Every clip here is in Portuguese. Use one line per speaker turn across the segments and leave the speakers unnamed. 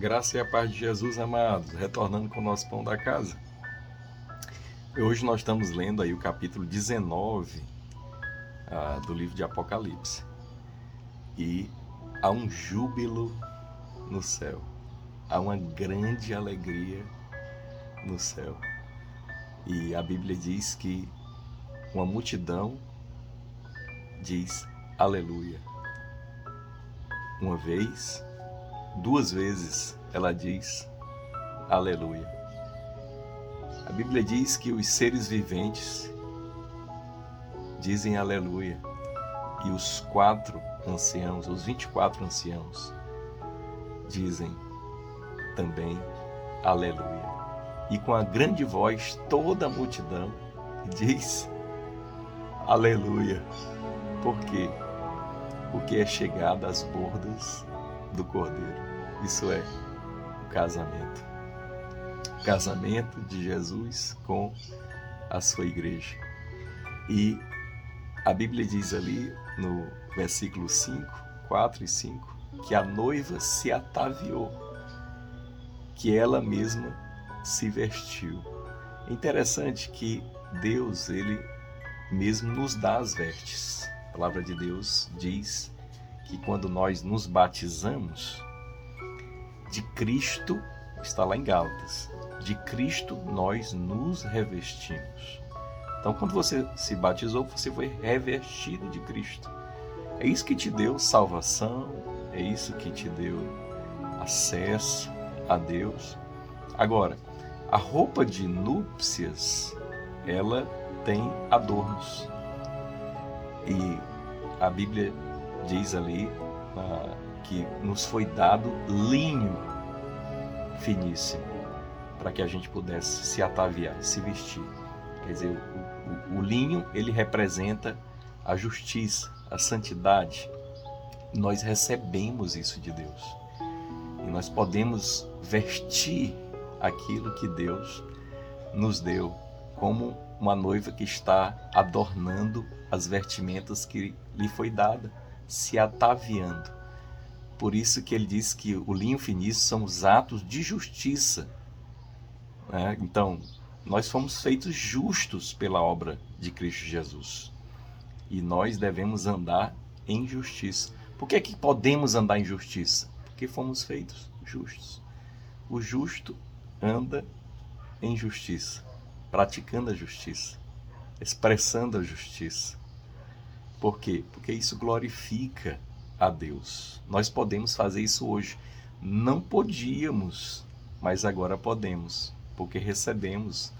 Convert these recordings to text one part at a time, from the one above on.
Graça e a paz de Jesus, amados, retornando com o nosso pão da casa. Hoje nós estamos lendo aí o capítulo 19 ah, do livro de Apocalipse. E há um júbilo no céu, há uma grande alegria no céu. E a Bíblia diz que uma multidão diz aleluia. Uma vez, duas vezes ela diz aleluia. A Bíblia diz que os seres viventes dizem aleluia e os quatro anciãos, os 24 anciãos, dizem também aleluia. E com a grande voz, toda a multidão diz aleluia. Por quê? Porque é chegada às bordas do Cordeiro. Isso é o casamento. O casamento de Jesus com a sua igreja. E a Bíblia diz ali no versículo 5, 4 e 5, que a noiva se ataviou, que ela mesma se vestiu. É interessante que Deus, ele mesmo nos dá as vestes. A palavra de Deus diz que quando nós nos batizamos, de Cristo, está lá em Gálatas, de Cristo nós nos revestimos. Então, quando você se batizou, você foi revestido de Cristo. É isso que te deu salvação, é isso que te deu acesso a Deus. Agora, a roupa de núpcias, ela tem adornos. E a Bíblia diz ali que nos foi dado linho finíssimo para que a gente pudesse se ataviar, se vestir. Quer dizer, o, o, o linho ele representa a justiça, a santidade. Nós recebemos isso de Deus e nós podemos vestir aquilo que Deus nos deu como uma noiva que está adornando as vestimentas que lhe foi dada, se ataviando. Por isso que ele diz que o linho finíssimo são os atos de justiça. Né? Então, nós fomos feitos justos pela obra de Cristo Jesus. E nós devemos andar em justiça. Por que, é que podemos andar em justiça? Porque fomos feitos justos. O justo anda em justiça praticando a justiça, expressando a justiça. Por quê? Porque isso glorifica a Deus. Nós podemos fazer isso hoje. Não podíamos, mas agora podemos, porque recebemos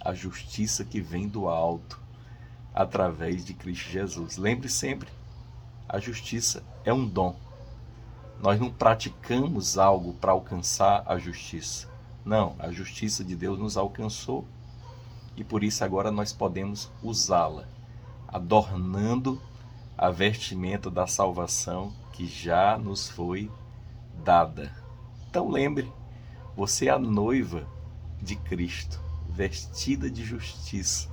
a justiça que vem do alto através de Cristo Jesus. Lembre sempre, a justiça é um dom. Nós não praticamos algo para alcançar a justiça. Não, a justiça de Deus nos alcançou e por isso agora nós podemos usá-la, adornando a vestimenta da salvação que já nos foi dada. Então lembre, você é a noiva de Cristo, vestida de justiça.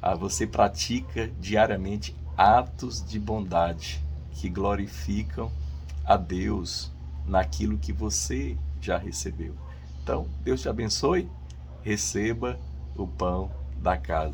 Ah, você pratica diariamente atos de bondade que glorificam a Deus naquilo que você já recebeu. Então, Deus te abençoe, receba o pão da casa.